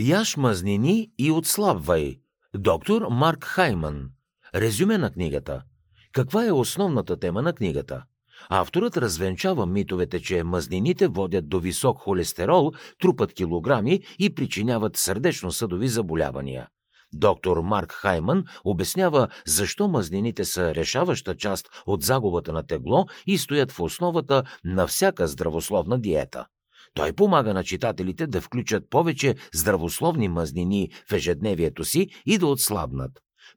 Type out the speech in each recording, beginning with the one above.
Яш мазнини и отслабвай. Доктор Марк Хайман. Резюме на книгата. Каква е основната тема на книгата? Авторът развенчава митовете, че мазнините водят до висок холестерол, трупат килограми и причиняват сърдечно-съдови заболявания. Доктор Марк Хайман обяснява защо мазнините са решаваща част от загубата на тегло и стоят в основата на всяка здравословна диета. Той помага на читателите да включат повече здравословни мазнини в ежедневието си и да отслабнат.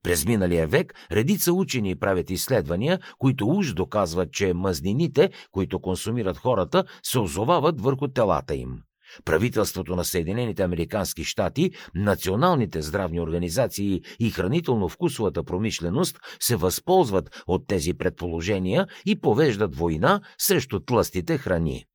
През миналия век редица учени правят изследвания, които уж доказват, че мазнините, които консумират хората, се озовават върху телата им. Правителството на Съединените Американски щати, националните здравни организации и хранително-вкусовата промишленост се възползват от тези предположения и повеждат война срещу тлъстите храни.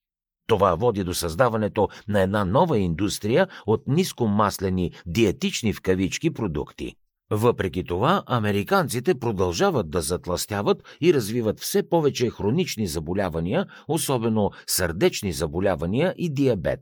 Това води до създаването на една нова индустрия от нискомаслени диетични в кавички продукти. Въпреки това, американците продължават да затластяват и развиват все повече хронични заболявания, особено сърдечни заболявания и диабет.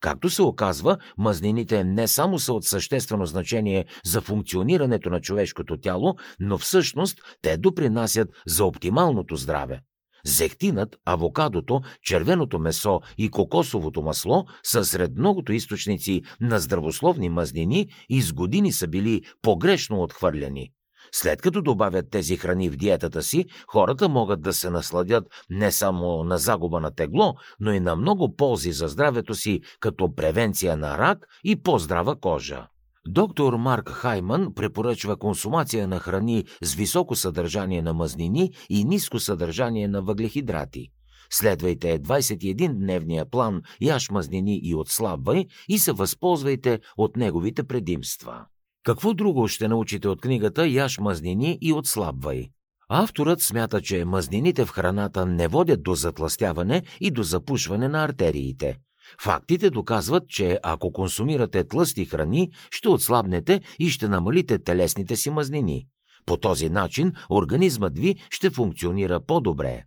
Както се оказва, мазнините не само са от съществено значение за функционирането на човешкото тяло, но всъщност те допринасят за оптималното здраве. Зехтинът, авокадото, червеното месо и кокосовото масло са сред многото източници на здравословни мазнини и с години са били погрешно отхвърляни. След като добавят тези храни в диетата си, хората могат да се насладят не само на загуба на тегло, но и на много ползи за здравето си, като превенция на рак и по-здрава кожа. Доктор Марк Хайман препоръчва консумация на храни с високо съдържание на мазнини и ниско съдържание на въглехидрати. Следвайте 21-дневния план Яш мазнини и отслабвай и се възползвайте от неговите предимства. Какво друго ще научите от книгата Яш мазнини и отслабвай? Авторът смята, че мазнините в храната не водят до затластяване и до запушване на артериите. Фактите доказват, че ако консумирате тлъсти храни, ще отслабнете и ще намалите телесните си мазнини. По този начин организмът ви ще функционира по-добре.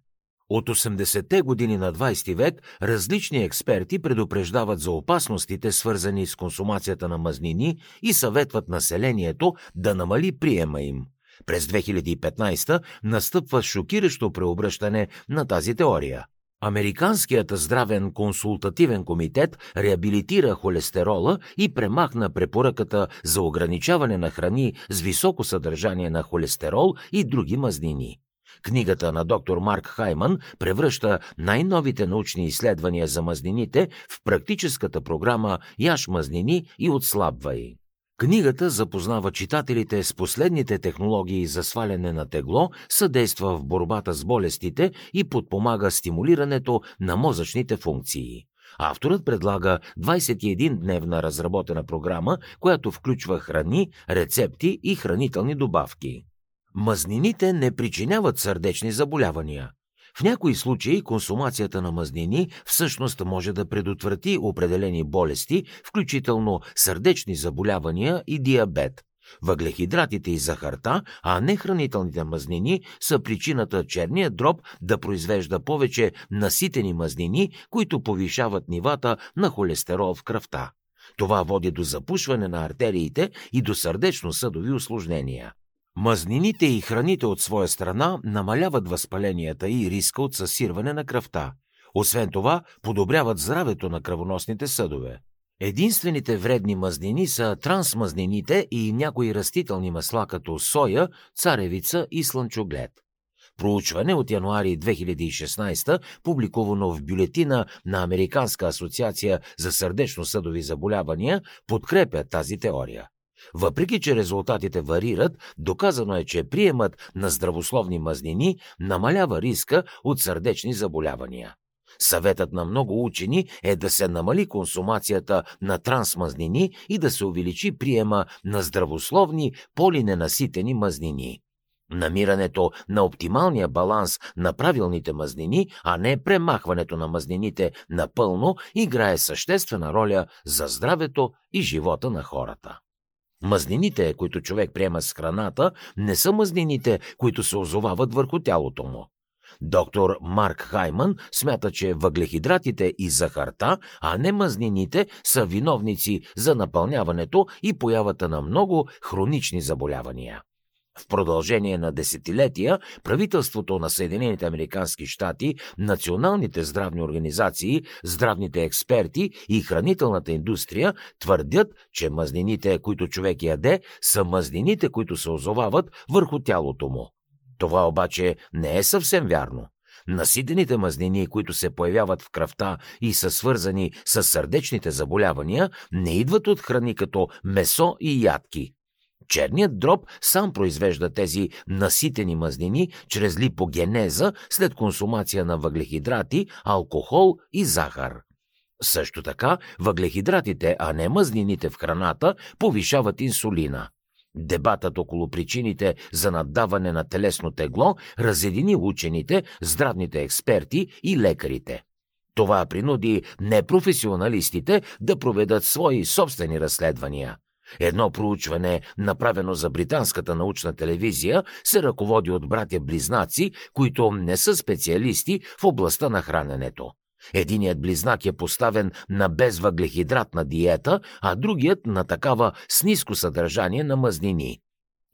От 80-те години на 20 век различни експерти предупреждават за опасностите, свързани с консумацията на мазнини и съветват населението да намали приема им. През 2015 настъпва шокиращо преобръщане на тази теория – Американският здравен консултативен комитет реабилитира холестерола и премахна препоръката за ограничаване на храни с високо съдържание на холестерол и други мазнини. Книгата на доктор Марк Хайман превръща най-новите научни изследвания за мазнините в практическата програма Яш мазнини и отслабвай. Книгата запознава читателите с последните технологии за сваляне на тегло, съдейства в борбата с болестите и подпомага стимулирането на мозъчните функции. Авторът предлага 21-дневна разработена програма, която включва храни, рецепти и хранителни добавки. Мазнините не причиняват сърдечни заболявания. В някои случаи консумацията на мазнини всъщност може да предотврати определени болести, включително сърдечни заболявания и диабет. Въглехидратите и захарта, а не хранителните мазнини, са причината черният дроб да произвежда повече наситени мазнини, които повишават нивата на холестерол в кръвта. Това води до запушване на артериите и до сърдечно-съдови осложнения. Мазнините и храните от своя страна намаляват възпаленията и риска от съсирване на кръвта. Освен това, подобряват здравето на кръвоносните съдове. Единствените вредни мазнини са трансмазнините и някои растителни масла като соя, царевица и слънчоглед. Проучване от януари 2016, публикувано в бюлетина на Американска асоциация за сърдечно-съдови заболявания, подкрепя тази теория. Въпреки, че резултатите варират, доказано е, че приемът на здравословни мазнини намалява риска от сърдечни заболявания. Съветът на много учени е да се намали консумацията на трансмазнини и да се увеличи приема на здравословни полиненаситени мазнини. Намирането на оптималния баланс на правилните мазнини, а не премахването на мазнините напълно, играе съществена роля за здравето и живота на хората. Мазнините, които човек приема с храната, не са мазнините, които се озовават върху тялото му. Доктор Марк Хайман смята, че въглехидратите и захарта, а не мазнините, са виновници за напълняването и появата на много хронични заболявания. В продължение на десетилетия правителството на Съединените Американски щати, националните здравни организации, здравните експерти и хранителната индустрия твърдят, че мазнините, които човек яде, са мазнините, които се озовават върху тялото му. Това обаче не е съвсем вярно. Насидените мазнини, които се появяват в кръвта и са свързани с сърдечните заболявания, не идват от храни като месо и ядки. Черният дроб сам произвежда тези наситени мазнини чрез липогенеза след консумация на въглехидрати, алкохол и захар. Също така, въглехидратите, а не мазнините в храната, повишават инсулина. Дебатът около причините за наддаване на телесно тегло разедини учените, здравните експерти и лекарите. Това принуди непрофесионалистите да проведат свои собствени разследвания. Едно проучване, направено за британската научна телевизия, се ръководи от братя-близнаци, които не са специалисти в областта на храненето. Единият близнак е поставен на безвъглехидратна диета, а другият на такава с ниско съдържание на мазнини.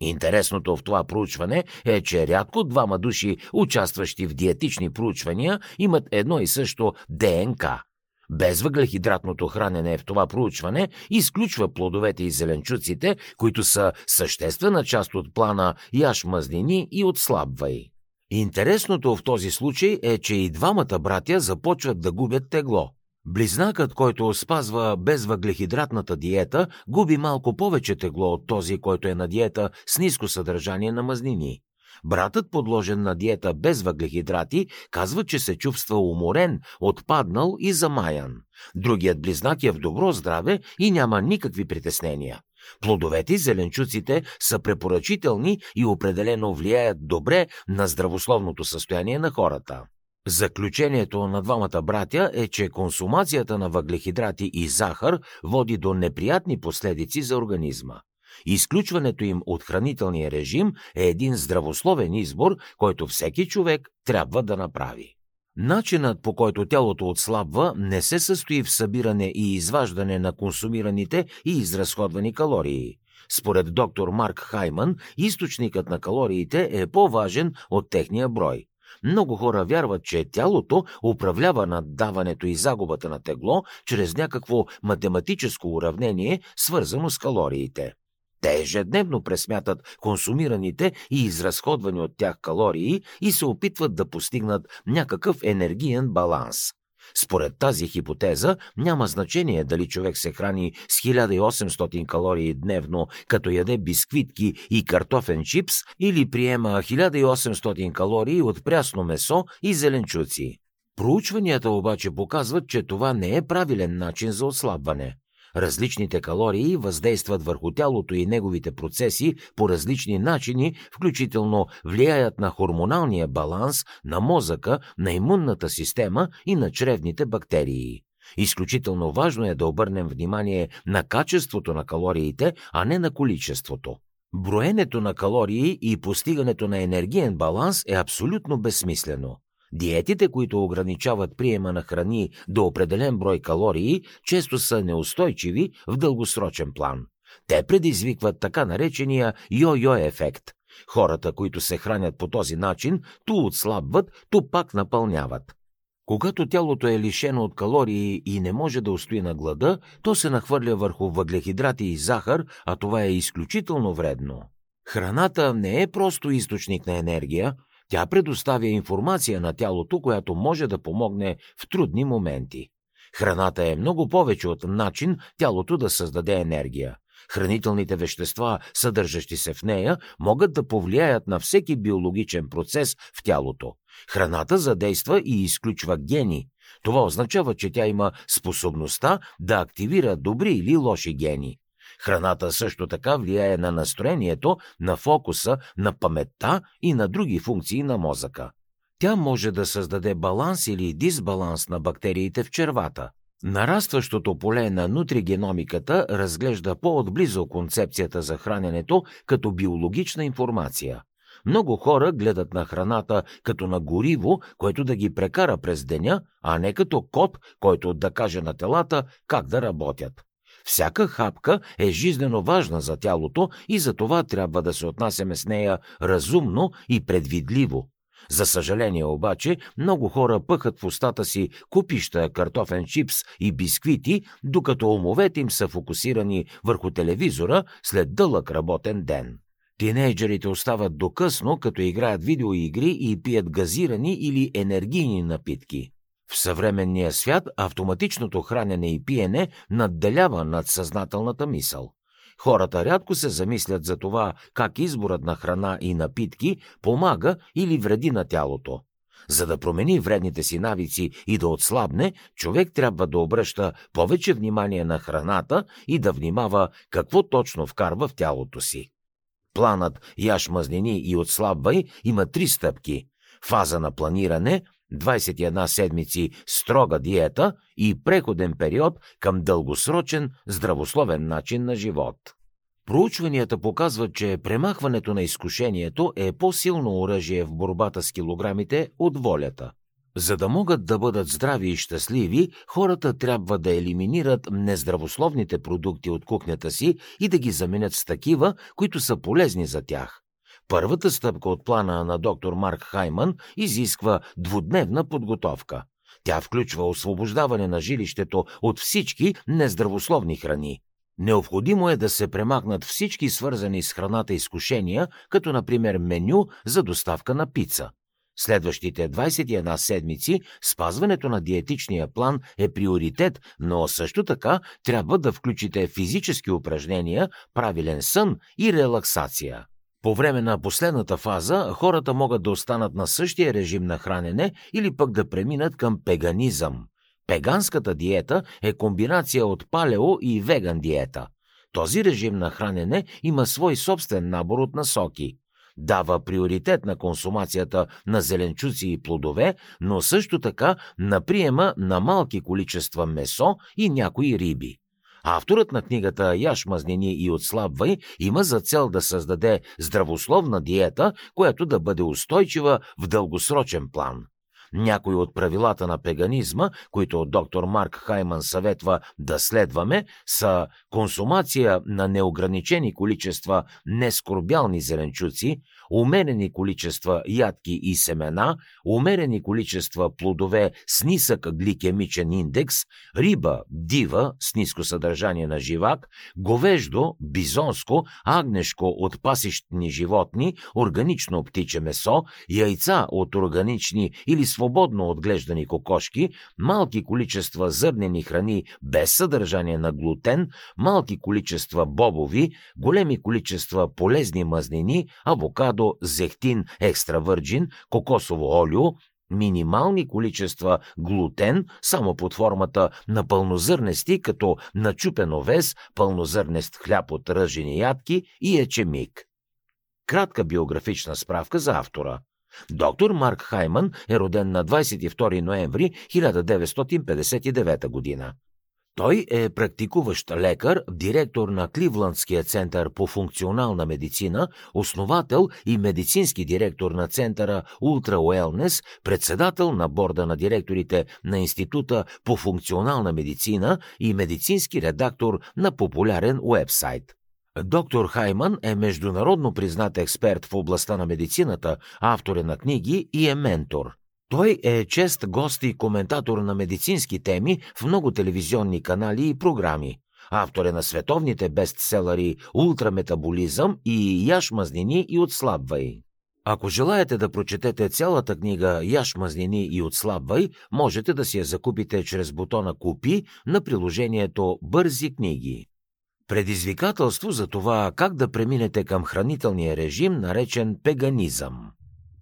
Интересното в това проучване е, че рядко двама души, участващи в диетични проучвания, имат едно и също ДНК. Безвъглехидратното хранене в това проучване изключва плодовете и зеленчуците, които са съществена част от плана яш мазнини и отслабвай. Интересното в този случай е, че и двамата братя започват да губят тегло. Близнакът, който спазва безвъглехидратната диета, губи малко повече тегло от този, който е на диета с ниско съдържание на мазнини. Братът, подложен на диета без въглехидрати, казва, че се чувства уморен, отпаднал и замаян. Другият близнак е в добро здраве и няма никакви притеснения. Плодовете и зеленчуците са препоръчителни и определено влияят добре на здравословното състояние на хората. Заключението на двамата братя е, че консумацията на въглехидрати и захар води до неприятни последици за организма. Изключването им от хранителния режим е един здравословен избор, който всеки човек трябва да направи. Начинът по който тялото отслабва не се състои в събиране и изваждане на консумираните и изразходвани калории. Според доктор Марк Хайман, източникът на калориите е по-важен от техния брой. Много хора вярват, че тялото управлява наддаването и загубата на тегло чрез някакво математическо уравнение, свързано с калориите. Те ежедневно пресмятат консумираните и изразходвани от тях калории и се опитват да постигнат някакъв енергиен баланс. Според тази хипотеза няма значение дали човек се храни с 1800 калории дневно, като яде бисквитки и картофен чипс или приема 1800 калории от прясно месо и зеленчуци. Проучванията обаче показват, че това не е правилен начин за отслабване. Различните калории въздействат върху тялото и неговите процеси по различни начини, включително влияят на хормоналния баланс, на мозъка, на имунната система и на чревните бактерии. Изключително важно е да обърнем внимание на качеството на калориите, а не на количеството. Броенето на калории и постигането на енергиен баланс е абсолютно безсмислено. Диетите, които ограничават приема на храни до определен брой калории, често са неустойчиви в дългосрочен план. Те предизвикват така наречения йо-йо ефект. Хората, които се хранят по този начин, ту отслабват, ту пак напълняват. Когато тялото е лишено от калории и не може да устои на глада, то се нахвърля върху въглехидрати и захар, а това е изключително вредно. Храната не е просто източник на енергия, тя предоставя информация на тялото, която може да помогне в трудни моменти. Храната е много повече от начин тялото да създаде енергия. Хранителните вещества, съдържащи се в нея, могат да повлияят на всеки биологичен процес в тялото. Храната задейства и изключва гени. Това означава, че тя има способността да активира добри или лоши гени. Храната също така влияе на настроението, на фокуса, на паметта и на други функции на мозъка. Тя може да създаде баланс или дисбаланс на бактериите в червата. Нарастващото поле на нутригеномиката разглежда по-отблизо концепцията за храненето като биологична информация. Много хора гледат на храната като на гориво, което да ги прекара през деня, а не като код, който да каже на телата как да работят. Всяка хапка е жизнено важна за тялото и за това трябва да се отнасяме с нея разумно и предвидливо. За съжаление обаче, много хора пъхат в устата си купища картофен чипс и бисквити, докато умовете им са фокусирани върху телевизора след дълъг работен ден. Тинейджерите остават докъсно, като играят видеоигри и пият газирани или енергийни напитки. В съвременния свят автоматичното хранене и пиене надделява над съзнателната мисъл. Хората рядко се замислят за това как изборът на храна и напитки помага или вреди на тялото. За да промени вредните си навици и да отслабне, човек трябва да обръща повече внимание на храната и да внимава какво точно вкарва в тялото си. Планът Яш мазнини и отслабвай има три стъпки. Фаза на планиране, 21 седмици строга диета и преходен период към дългосрочен здравословен начин на живот. Проучванията показват, че премахването на изкушението е по-силно оръжие в борбата с килограмите от волята. За да могат да бъдат здрави и щастливи, хората трябва да елиминират нездравословните продукти от кухнята си и да ги заменят с такива, които са полезни за тях. Първата стъпка от плана на доктор Марк Хайман изисква двудневна подготовка. Тя включва освобождаване на жилището от всички нездравословни храни. Необходимо е да се премахнат всички свързани с храната изкушения, като например меню за доставка на пица. Следващите 21 седмици спазването на диетичния план е приоритет, но също така трябва да включите физически упражнения, правилен сън и релаксация. По време на последната фаза хората могат да останат на същия режим на хранене или пък да преминат към пеганизъм. Пеганската диета е комбинация от палео и веган диета. Този режим на хранене има свой собствен набор от насоки. Дава приоритет на консумацията на зеленчуци и плодове, но също така на приема на малки количества месо и някои риби. Авторът на книгата Яш мазнини и отслабвай има за цел да създаде здравословна диета, която да бъде устойчива в дългосрочен план. Някои от правилата на пеганизма, които доктор Марк Хайман съветва да следваме, са консумация на неограничени количества нескорбялни зеленчуци, умерени количества ядки и семена, умерени количества плодове с нисък гликемичен индекс, риба дива с ниско съдържание на живак, говеждо, бизонско, агнешко от пасищни животни, органично птиче месо, яйца от органични или свободно отглеждани кокошки, малки количества зърнени храни без съдържание на глутен, малки количества бобови, големи количества полезни мазнини, авокадо, като зехтин екстра върджин, кокосово олио, минимални количества глутен само под формата на пълнозърнести, като начупен овес, пълнозърнест хляб от ръжени ядки и ечемик. Кратка биографична справка за автора. Доктор Марк Хайман е роден на 22 ноември 1959 година. Той е практикуващ лекар, директор на Кливландския център по функционална медицина, основател и медицински директор на центъра Ултра Уелнес, председател на борда на директорите на Института по функционална медицина и медицински редактор на популярен уебсайт. Доктор Хайман е международно признат експерт в областта на медицината, автор е на книги и е ментор – той е чест гост и коментатор на медицински теми в много телевизионни канали и програми. Автор е на световните бестселери «Ултраметаболизъм» и «Яш мазнини и отслабвай». Ако желаете да прочетете цялата книга «Яш мазнини и отслабвай», можете да си я закупите чрез бутона «Купи» на приложението «Бързи книги». Предизвикателство за това как да преминете към хранителния режим, наречен пеганизъм.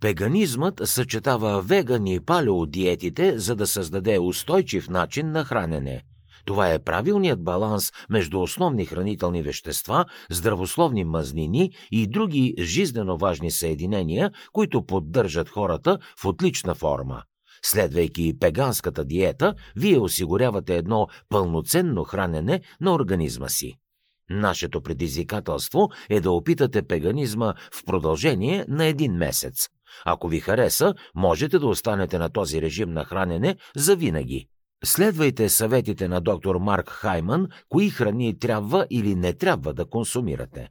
Пеганизмът съчетава веган и палеодиетите, за да създаде устойчив начин на хранене. Това е правилният баланс между основни хранителни вещества, здравословни мазнини и други жизнено важни съединения, които поддържат хората в отлична форма. Следвайки пеганската диета, вие осигурявате едно пълноценно хранене на организма си. Нашето предизвикателство е да опитате пеганизма в продължение на един месец. Ако ви хареса, можете да останете на този режим на хранене за винаги. Следвайте съветите на доктор Марк Хайман, кои храни трябва или не трябва да консумирате.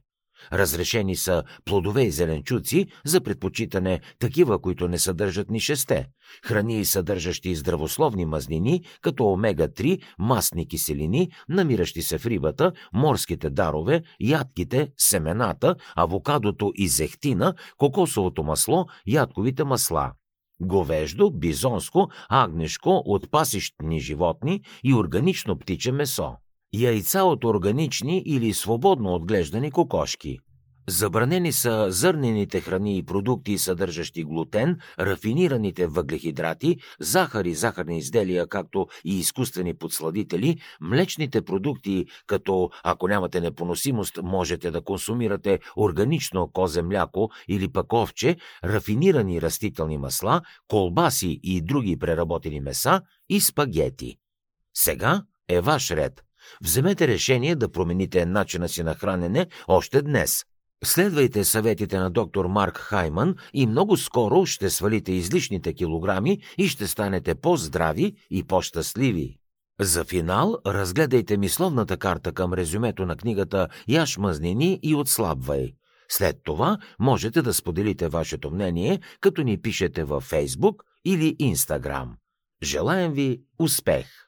Разрешени са плодове и зеленчуци за предпочитане такива, които не съдържат ни шесте, храни, съдържащи здравословни мазнини, като омега-3, масни киселини, намиращи се в рибата, морските дарове, ядките, семената, авокадото и зехтина, кокосовото масло, ядковите масла. Говеждо, бизонско, агнешко от пасищни животни и органично птиче месо яйца от органични или свободно отглеждани кокошки. Забранени са зърнените храни и продукти, съдържащи глутен, рафинираните въглехидрати, захар и захарни изделия, както и изкуствени подсладители, млечните продукти, като ако нямате непоносимост, можете да консумирате органично козе мляко или пък овче, рафинирани растителни масла, колбаси и други преработени меса и спагети. Сега е ваш ред – Вземете решение да промените начина си на хранене още днес. Следвайте съветите на доктор Марк Хайман и много скоро ще свалите излишните килограми и ще станете по-здрави и по-щастливи. За финал разгледайте мисловната карта към резюмето на книгата Яш мъзнини и отслабвай. След това можете да споделите вашето мнение, като ни пишете във Фейсбук или Инстаграм. Желаем ви успех!